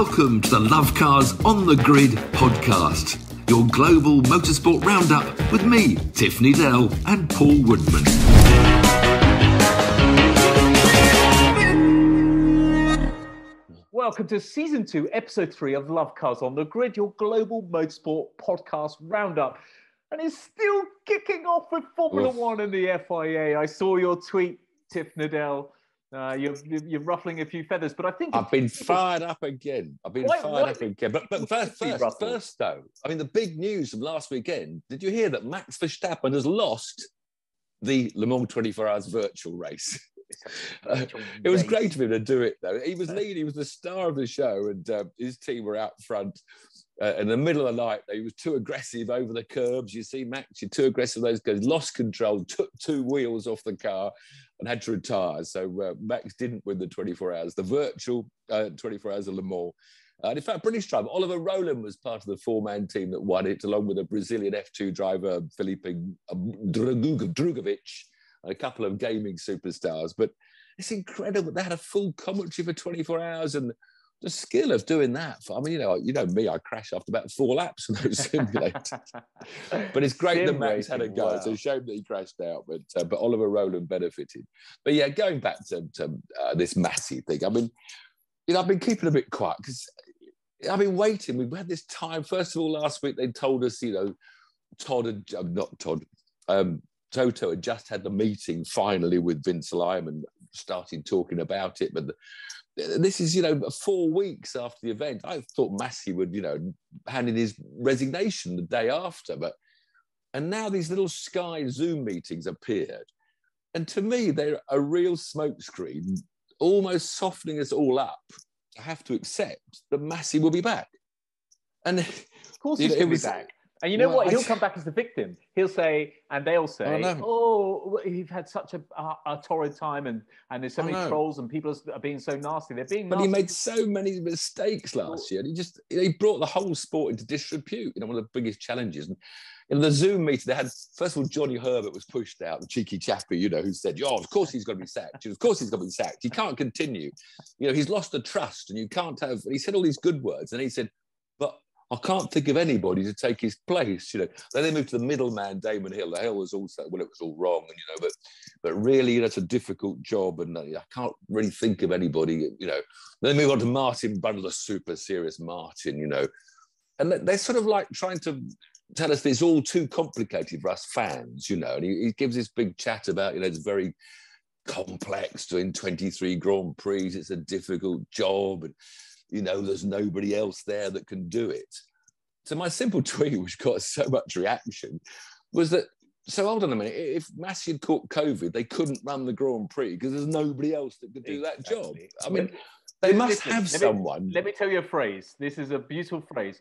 Welcome to the Love Cars on the Grid podcast, your global motorsport roundup with me, Tiff Needell, and Paul Woodman. Welcome to season two, episode three of Love Cars on the Grid, your global motorsport podcast roundup. And it's still kicking off with Formula Oof. One and the FIA. I saw your tweet, Tiff Needell. Uh, you're, you're ruffling a few feathers, but I think I've been fired up again. I've been Why- fired why- up again. But, but first, first, first, though, I mean, the big news from last weekend. Did you hear that Max Verstappen has lost the Le Mans 24 Hours virtual race? Uh, it was great of him to do it, though. He was leading. He was the star of the show, and uh, his team were out front. Uh, in the middle of the night, he was too aggressive over the curbs. You see, Max, you're too aggressive. Those guys lost control, took two wheels off the car, and had to retire. So uh, Max didn't win the 24 hours, the virtual uh, 24 hours of Le Mans. And in fact, British driver Oliver Rowland was part of the four-man team that won it, along with a Brazilian F2 driver Felipe Drugov- Drugovich, and a couple of gaming superstars. But it's incredible. They had a full commentary for 24 hours, and the skill of doing that. For, I mean, you know, you know me, I crash after about four laps on those simulators. But it's great that Sim Max had a go. wow. It's a shame that he crashed out, but uh, but Oliver Rowland benefited. But yeah, going back to, to uh, this Masi thing, I mean, you know, I've been keeping a bit quiet because I've been waiting. We've had this time. First of all, last week they told us, you know, Todd had uh, not Todd, um, Toto had just had the meeting finally with Ben Sulayem, started talking about it, but. The, this is, you know, four weeks after the event. I thought Masi would, you know, hand in his resignation the day after, but and now these little Sky Zoom meetings appeared. And to me, they're a real smokescreen, almost softening us all up. I have to accept that Masi will be back. And Of course, he's going to be back. And you know Well, what? He'll come back as the victim. He'll say, and they'll oh, say, know. "Oh, we've had such a, a, a torrid time, and and there's so many trolls, and people are being so nasty. They're being but nasty. he made so many mistakes last year. And he just he brought the whole sport into disrepute. You know, one of the biggest challenges. And in the Zoom meeting, they had first of all Johnny Herbert was pushed out, the cheeky chappy, you know, who said, "Oh, of course he's going to be sacked. Of course he's going to be sacked. He can't continue. You know, he's lost the trust, and you can't have." And he said all these good words, and he said. I can't think of anybody to take his place, you know. Then they moved to the middleman, Damon Hill. The Hill was also well, it was all wrong, and you know, but but really that's a difficult job, and uh, I can't really think of anybody, you know. Then they move on to Martin Brundle, the super serious Martin, you know, and they- they're sort of like trying to tell us it's all too complicated for us fans, you know. And he, he gives this big chat about, you know, it's very complex doing 23 Grand Prix. It's a difficult job, and you know, there's nobody else there that can do it. So my simple tweet, which got so much reaction, was that. So hold on a minute. If Masi had caught COVID, they couldn't run the Grand Prix because there's nobody else that could do that job. I mean, they must have let me- someone. Let me tell you a phrase. This is a beautiful phrase.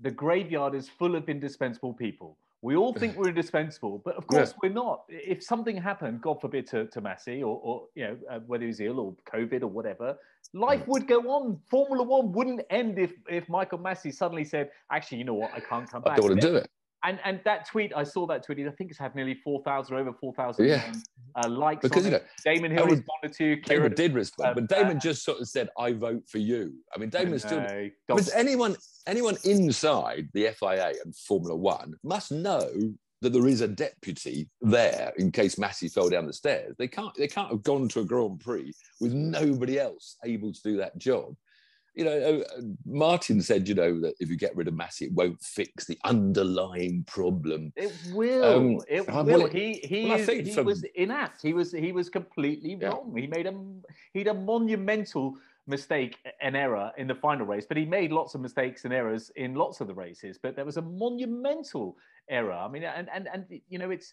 The graveyard is full of indispensable people. We all think we're indispensable, but of Yeah. course we're not. If something happened, God forbid, to, to Masi or, or you know uh, whether he's ill or COVID or whatever, life Mm. would go on. Formula One wouldn't end if if Michael Masi suddenly said, "Actually, you know what? I can't come I back." don't want to do it. And and that tweet, I saw that tweet. I think it's had nearly four thousand, over four thousand Yeah. uh, likes. Because you know, Damon Hill would- responded to Damon Kieran. did respond, uh, but Damon uh, just sort of said, "I vote for you." I mean, Damon still. Was anyone anyone inside the FIA and Formula One must know that there is a deputy there in case Masi fell down the stairs. They can't they can't have gone to a Grand Prix with nobody else able to do that job. You know, uh, Martin said, you know, that if you get rid of Masi, it won't fix the underlying problem. It will. Um, it will. well, he he, well, is, he from- was inapt. He was he was completely Yeah. wrong. He made a he'd a monumental mistake, and error in the final race, but he made lots of mistakes and errors in lots of the races. But there was a monumental error. I mean, and and and you know, it's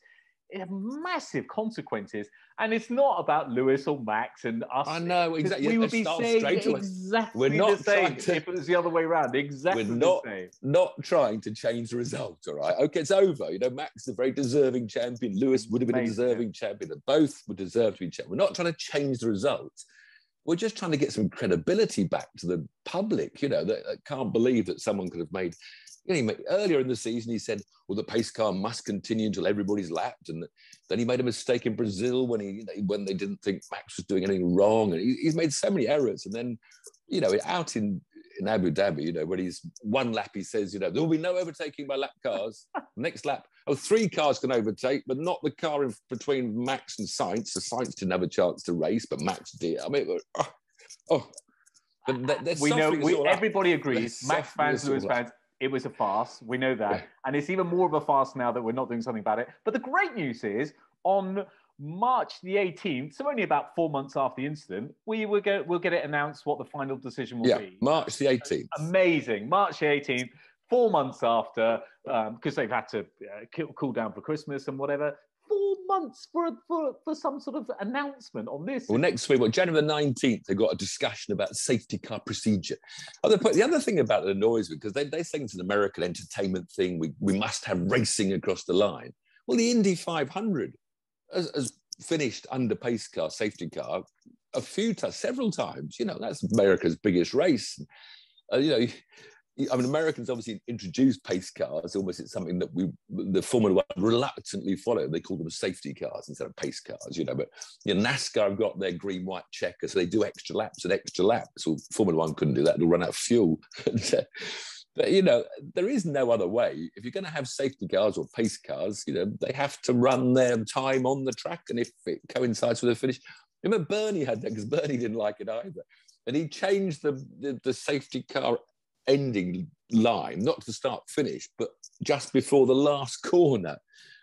massive consequences, and it's not about Lewis or Max and us. I know exactly. We would be saying exactly we're not the same to- if it was the other way around. Exactly We're not- not trying to change the result. All right. Okay, it's over. You know, Max is a very deserving champion. Lewis would have been a Amazing, yeah. deserving champion. Both would deserve to be champion. We're not trying to change the result. We're just trying to get some credibility back to the public, you know, that, that can't believe that someone could have made. You know, made, earlier in the season, he said, well, the pace car must continue until everybody's lapped. And then he made a mistake in Brazil when he when they didn't think Max was doing anything wrong. And he, he's made so many errors. And then, you know, out in, in Abu Dhabi, you know, when he's one lap, he says, you know, there will be no overtaking by lap cars. Next lap, oh, three cars can overtake, but not the car in between Max and Sainz. So Sainz didn't have a chance to race, but Max did. I mean, oh, oh. But we know we, everybody agrees. Max fans, Lewis fans, it was a farce. We know that, yeah. and it's even more of a farce now that we're not doing something about it. But the great news is on March the 18th, so only about four months after the incident, we will get we'll get it announced what the final decision will yeah, be. March the 18th. Amazing, March the 18th, four months after, because um, they've had to uh, cool down for Christmas and whatever. Four months for, for for some sort of announcement on this. Well, next week, well, January the 19th, they've got a discussion about safety car procedure. Other point, the other thing about it annoys me because they, they think it's an American entertainment thing. We, we must have racing across the line. Well, the Indy 500 has, has finished under pace car, safety car, a few times, several times. You know, that's America's biggest race. Uh, you know, I mean, Americans obviously introduced pace cars. Almost it's something that we, the Formula One, reluctantly follow. They call them safety cars instead of pace cars, you know. But you know, NASCAR have got their green white checker, so they do extra laps and extra laps. Well, Formula One couldn't do that; it'll run out of fuel. But you know, there is no other way. If you're going to have safety cars or pace cars, you know, they have to run their time on the track, and if it coincides with the finish, remember Bernie had that because Bernie didn't like it either, and he changed the, the, the safety car ending line, not to start finish, but just before the last corner.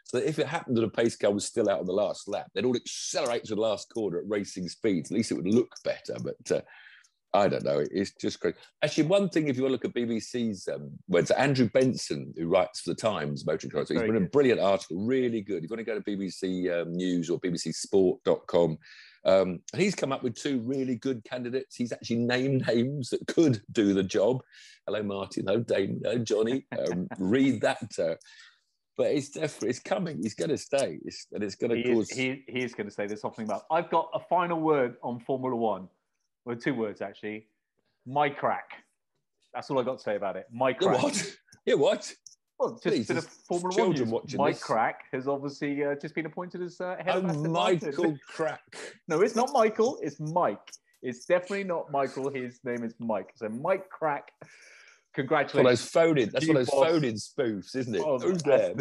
So that if it happened that a pace car was still out on the last lap, they'd all accelerate to the last corner at racing speeds. At least it would look better. But uh, I don't know. It's just great. Actually, one thing, if you want to look at BBC's, um, where it's Andrew Benson, who writes for the Times motor car, so he's written a brilliant article, really good. If you want to go to BBC um, News or BBCSport.com, um, and he's come up with two really good candidates. He's actually named names that could do the job. Hello, Martin. Hello, Dane. Hello, Johnny. Um, read that. Uh, but it's definitely it's coming. He's going to stay, it's, and it's going to he cause. Is, he, he is going to say there's something about. I've got a final word on Formula One well, two words actually. My crack. That's all I got to say about it. My crack. What? Yeah, what? Well, just Please, bit of Formula children One news. Mike this. Crack has obviously uh, just been appointed as uh, head oh, of Michael Crack. No, it's not Michael. It's Mike. It's definitely not Michael. His name is Mike. So Mike Krack. Congratulations. That's what those phoned That's what those phoned spoofs, isn't it? Who's there?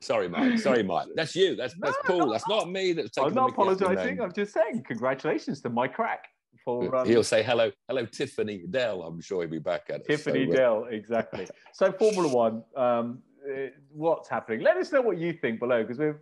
Sorry, Mike. Sorry, Mike. That's you. That's that's Paul. No, that's not me. That's I'm not apologising. I'm just saying congratulations to Mike Krack. For, um, he'll say hello, hello, Tiffany Dell. I'm sure he'll be back at it. Tiffany so, uh, Dell, exactly. so Formula One, um, uh, what's happening? Let us know what you think below because we're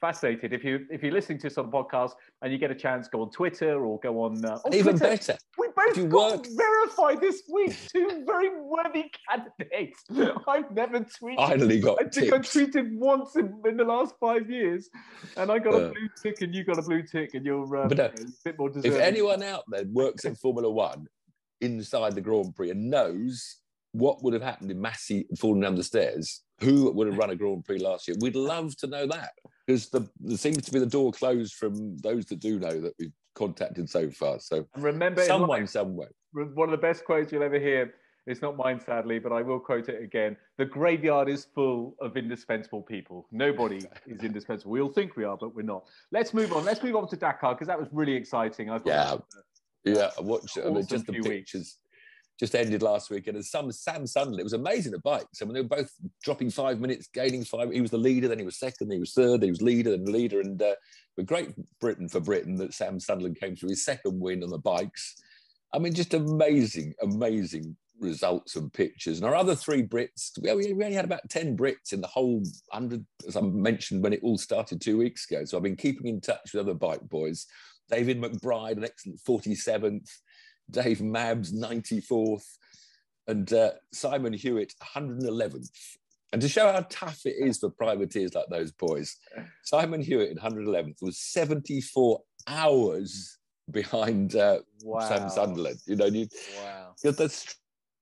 fascinated. If you if you're listening to us on the podcast and you get a chance, go on Twitter or go on. Uh, on Even Twitter. better. We both got work... verified this week. Two very worthy candidates. I've never tweeted. Finally got. I think I tweeted once in, in, the last five years, and I got uh, a blue tick, and you got a blue tick, and you're uh, but, uh, a bit more deserving. If anyone out there works in Formula One inside the Grand Prix and knows what would have happened if Masi had fallen down the stairs, who would have run a Grand Prix last year? We'd love to know that because the, there seems to be the door closed from those that do know that we've contacted so far. So remember, someone somewhere. One of the best quotes you'll ever hear. It's not mine, sadly, but I will quote it again. The graveyard is full of indispensable people. Nobody is indispensable. We all think we are, but we're not. Let's move on. Let's move on to Dakar because that was really exciting. I've yeah, yeah. I watched I mean, just the pictures. Weeks just ended last week, and some Sam Sunderland, it was amazing at bikes. I mean, they were both dropping five minutes, gaining five. He was the leader, then he was second, he was third, he was leader, then leader, and uh, but great Britain for Britain that Sam Sunderland came through his second win on the bikes. I mean, just amazing, amazing results and pictures. And our other three Brits, we only had about 10 Brits in the whole 100, as I mentioned when it all started two weeks ago. So I've been keeping in touch with other bike boys. David McBride, an excellent 47th. Dave Mabbs 94th, and uh, Simon Hewitt 111th. And to show how tough it is for privateers like those boys, Simon Hewitt in 111th was 74 hours behind uh, wow. Sam Sunderland. You know, you, wow. The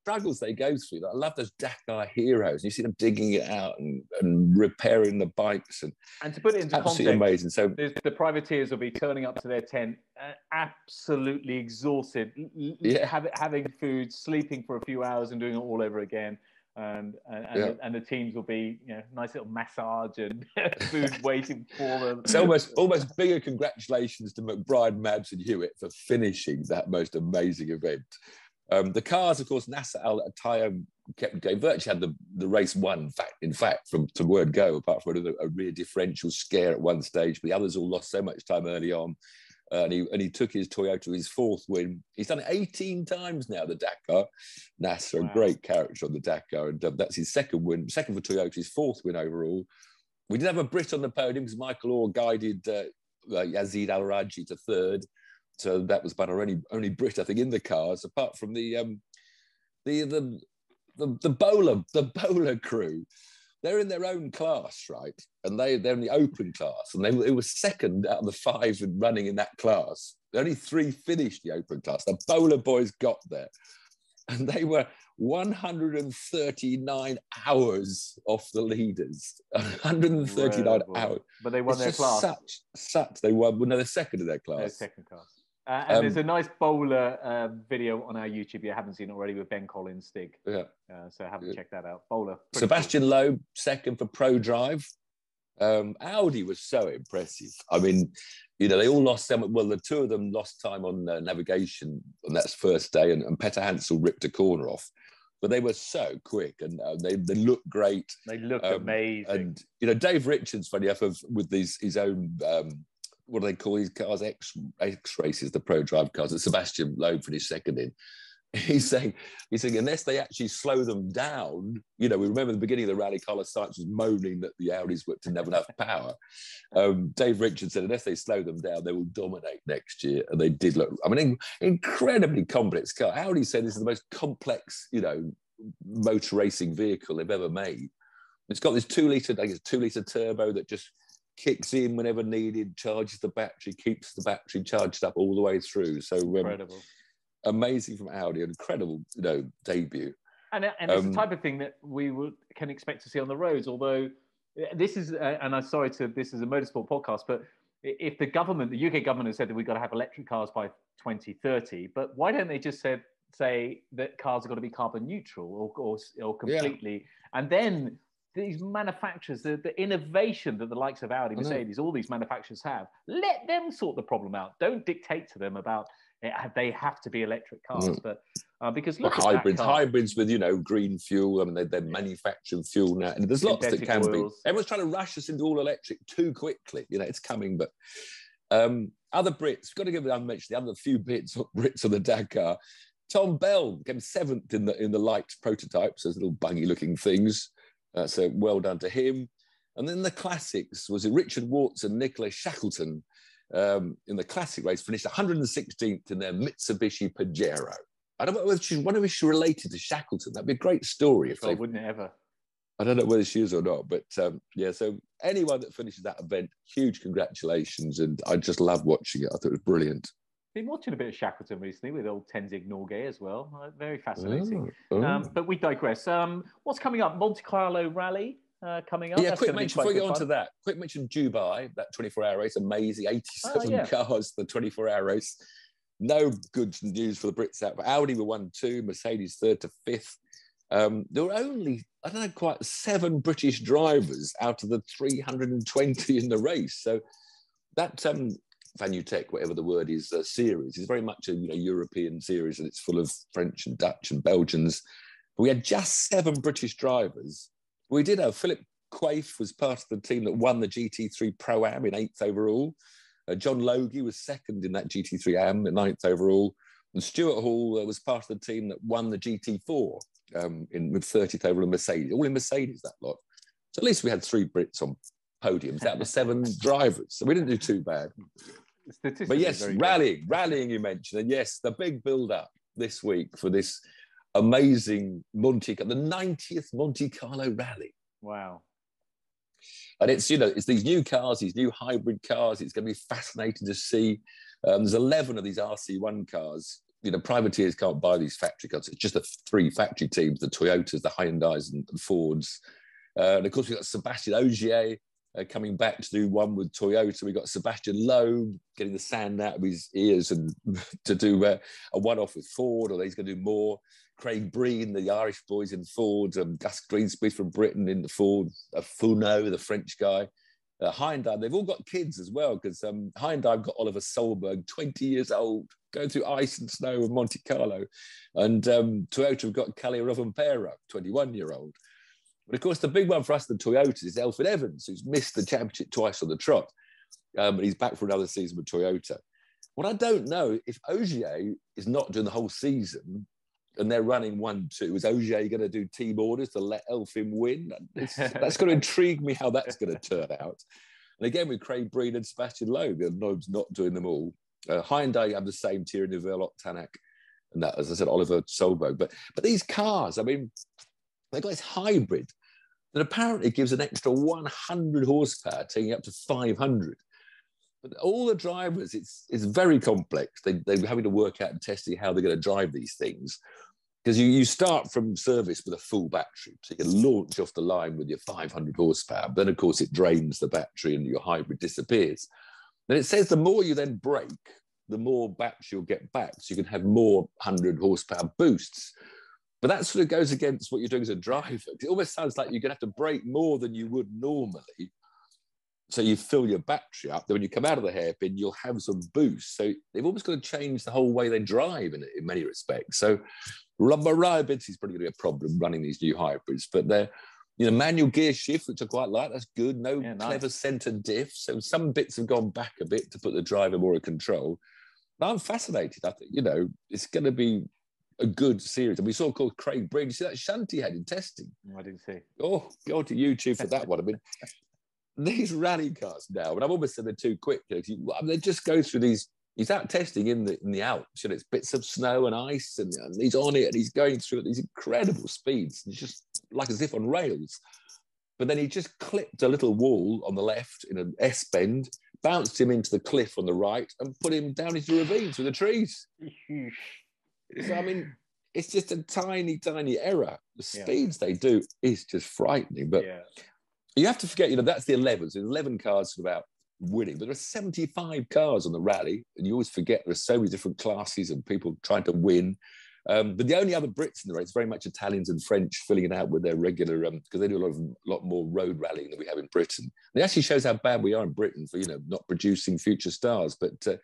struggles they go through. I love those Dakar heroes. You see them digging it out and, and repairing the bikes. And, and to put it into absolutely context, amazing. So the privateers will be turning up to their tent uh, absolutely exhausted, yeah. have, having food, sleeping for a few hours and doing it all over again. and and, and, yeah. the, and, the, teams will be you know nice little massage and food waiting for them. It's almost almost bigger congratulations to McBride, Mabs, and Hewitt for finishing that most amazing event. Um, the cars, of course, Nasser Al Attiyah kept going. Virtually had the, the race won. In fact, in fact, from to word go, apart from a, a rear differential scare at one stage, but the others all lost so much time early on. Uh, and he and he took his Toyota his fourth win. He's done it 18 times now. The Dakar, Nasser, wow. a great character on the Dakar, and um, that's his second win, second for Toyota, his fourth win overall. We did have a Brit on the podium because Michael Orr guided uh, uh, Yazid Al Raji to third, so that was about our only only Brit I think in the cars, apart from the um, the the the, the bowler the bowler crew they're in their own class, right? And they they're in the open class, and they, they were second out of the five running in that class. Only three finished the open class. The bowler boys got there, and they were 139 hours off the leaders. 139 Incredible. hours. But they won it's their class. Such, such. They won. Well, no, they're second in their class. They're second class. Uh, and um, there's a nice bowler uh, video on our YouTube. You haven't seen already with Ben Collins Stig. Yeah. Uh, so have a check that out. Bowler. Sebastian cool. Loeb, second for Prodrive. Um, Audi was so impressive. I mean, you know, they all lost them. Well, the two of them lost time on uh, navigation on that first day, and, and Peterhansel ripped a corner off. But they were so quick, and uh, they they look great. They look um, amazing. And you know, Dave Richards, funny enough, with these his own um, what do they call these cars? X X races, the Prodrive cars that Sebastian Loeb finished second in. He's saying, he's saying, unless they actually slow them down, you know, we remember the beginning of the rally, Carlos Sainz was moaning that the Audis didn't have enough power. Um, Dave Richards said, unless they slow them down, they will dominate next year. And they did look, I mean, incredibly complex car. Audi said this is the most complex, you know, motor racing vehicle they've ever made. It's got this two litre, I guess, two litre turbo that just kicks in whenever needed, charges the battery, keeps the battery charged up all the way through. So um, incredible, amazing from Audi, incredible, you know, debut. And, and it's um, the type of thing that we would, can expect to see on the roads. Although this is, uh, and I'm sorry to this is a motorsport podcast, but if the government, the UK government, has said that we've got to have electric cars by 2030, but why don't they just say say that cars are going to be carbon neutral or or, or completely, yeah. and then these manufacturers, the, the innovation that the likes of Audi, Mercedes, all these manufacturers have, let them sort the problem out. Don't dictate to them about it, eh, they have to be electric cars. Mm. But uh, because look well, hybrids, hybrids with you know green fuel. I mean, they're, they're manufacturing fuel now, and there's lots that can oils. be. Everyone's trying to rush us into all electric too quickly. You know, it's coming, but. Um, other Brits, we've got to give them mention the other few bits Brits on the Dakar. Tom Bell came seventh in the in the light prototypes, those little buggy looking things. Uh, so well done to him. And then the classics was it Richard Watts and Nicholas Shackleton um, in the classic race finished 116th in their Mitsubishi Pajero. I don't know whether she's one of she's related to Shackleton. That'd be a great story if they wouldn't ever. I don't know whether she is or not, but um, yeah. So anyone that finishes that event, huge congratulations, and I just love watching it. I thought it was brilliant been watching a bit of Shackleton recently with old Tenzing Norgay as well. Uh, very fascinating. Oh, oh. Um, but we digress. Um, what's coming up? Monte Carlo Rally uh, coming up. Yeah, That's quick mention before we go on to that. Quick mention Dubai, that 24 hour race, amazing. 87 oh, yeah. cars, the 24 hour race. No good news for the Brits out. But Audi were one, two, Mercedes third to fifth. Um, there were only, I don't know, quite seven British drivers out of the 320 in the race. So that um, Vanutech, whatever the word is, uh, series is very much a you know European series, and it's full of French and Dutch and Belgians. But we had just seven British drivers. We did have Philip Quaife was part of the team that won the GT3 Pro Am in eighth overall. Uh, John Logie was second in that GT3 Am in ninth overall, and Stuart Hall uh, was part of the team that won the GT4 um, in with 30th overall in Mercedes, all in Mercedes that lot. So at least we had three Brits on podiums out of seven drivers. So we didn't do too bad but yes, rallying, good. rallying you mentioned, and yes, the big build-up this week for this amazing Monte, the 90th Monte Carlo rally. Wow. And it's, you know, it's these new cars, these new hybrid cars. It's going to be fascinating to see. Um, there's 11 of these RC1 cars. You know, privateers can't buy these factory cars. It's just the three factory teams, the Toyotas, the Hyundais and the Fords. Uh, and of course, we've got Sebastian Ogier, uh, coming back to do one with Toyota. We got Sebastian Loeb getting the sand out of his ears and to do uh, a one-off with Ford, or he's going to do more. Craig Breen, the Irish boys in Ford, um, Gus Greensmith from Britain in the Ford, uh, Fourmaux, the French guy. Uh, Hyundai, they've all got kids as well because um, Hyundai got Oliver Solberg, 20 years old, going through ice and snow of Monte Carlo. And um, Toyota have got Kalle Rovanperä, 21 year old. But of course, the big one for us, the Toyotas, is Elfyn Evans, who's missed the championship twice on the trot. Um, and he's back for another season with Toyota. What I don't know, if Ogier is not doing the whole season and they're running one, two, is Ogier going to do team orders to let Elfyn win? that's going to intrigue me how that's going to turn out. And again, with Craig Breen and Sebastian Loeb, Loeb's not doing them all. Uh, Hyundai have the same Thierry Neuville, Tanak, and that, as I said, Oliver Solberg. But but these cars, I mean, they've got this hybrid that apparently gives an extra 100 horsepower, taking up to 500. But all the drivers, it's, it's very complex. They, they're having to work out and testing how they're going to drive these things. Because you, you start from service with a full battery. So you can launch off the line with your 500 horsepower. But Then, of course, it drains the battery and your hybrid disappears. Then it says the more you then brake, the more battery you'll get back. So you can have more 100 horsepower boosts. But that sort of goes against what you're doing as a driver. It almost sounds like you're going to have to brake more than you would normally. So you fill your battery up. Then when you come out of the hairpin, you'll have some boost. So they've almost got to change the whole way they drive in, in many respects. So reliability is probably going to be a problem running these new hybrids. But they're, you know, manual gear shift, which I quite like. That's good. No yeah, nice. clever center diff. So some bits have gone back a bit to put the driver more in control. But I'm fascinated. I think, you know, it's going to be a good series. And we saw called Craig Breen. You see that shunt he had in testing? I didn't see. Oh, go to YouTube for that one. I mean, these rally cars now, and I've almost said they're too quick. I mean, they just go through these. He's out testing in the in the Alps, and it's bits of snow and ice, and, and he's on it, and he's going through at these incredible speeds, and just like as if on rails. But then he just clipped a little wall on the left in an S bend, bounced him into the cliff on the right, and put him down into a ravine through the trees. So I mean, it's just a tiny, tiny error. The speeds yeah. they do is just frightening. But yeah. you have to forget, you know, that's the 11. So 11 cars about winning, but there are 75 cars on the rally, and you always forget there are so many different classes and people trying to win. Um, but the only other Brits in the race, very much Italians and French, filling it out with their regular, because um, they do a lot of lot more road rallying than we have in Britain. And it actually shows how bad we are in Britain for you know not producing future stars. But uh,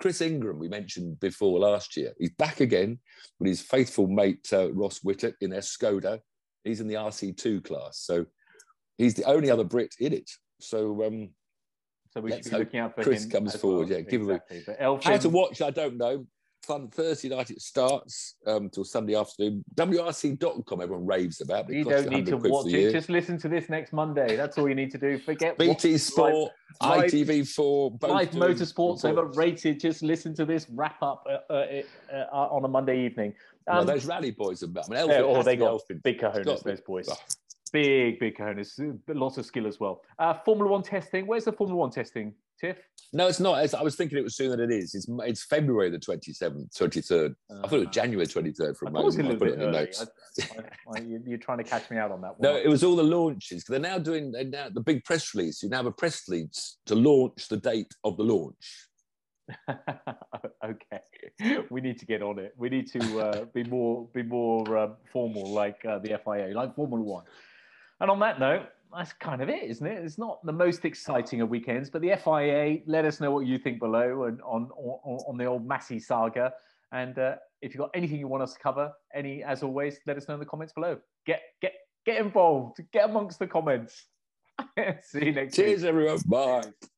Chris Ingram, we mentioned before last year, he's back again with his faithful mate uh, Ross Whittaker in their Skoda. He's in the RC2 class, so he's the only other Brit in it. So, um, so we should be looking out for Chris him. comes forward. Well. Yeah, give exactly. him a, Elfyn... how to watch. I don't know fun Thursday night it starts um, till Sunday afternoon. WRC.com everyone raves about. Because you don't need to watch it. Just listen to this next Monday. That's all you need to do. Forget BT Sport, live, ITV4, live motorsports overrated. Just listen to this wrap up uh, uh, uh, uh on a Monday evening. Um, those rally boys are. I mean, oh, they got big cojones. Got, those boys. Oh. Big, big cojones. Lots of skill as well. Uh, Formula One testing. Where's the Formula One testing? Tiff? No, it's not. It's, I was thinking it was sooner than it is. It's, it's February the 27th, 23rd. Uh, I thought it was ah. January 23rd from I was a little bit early. I, I, you're trying to catch me out on that one. No, it was all the launches. They're now doing they're now, the big press release. You now have a press release to launch the date of the launch. okay, we need to get on it. We need to uh, be more be more uh, formal, like uh, the FIA, like Formula One. And on that note, that's kind of it, isn't it? It's not the most exciting of weekends, but the FIA, let us know what you think below and on on, on the old Masi saga. And uh, if you've got anything you want us to cover, any as always, let us know in the comments below. Get get get involved. Get amongst the comments. See you next time. Cheers, week. everyone. Bye.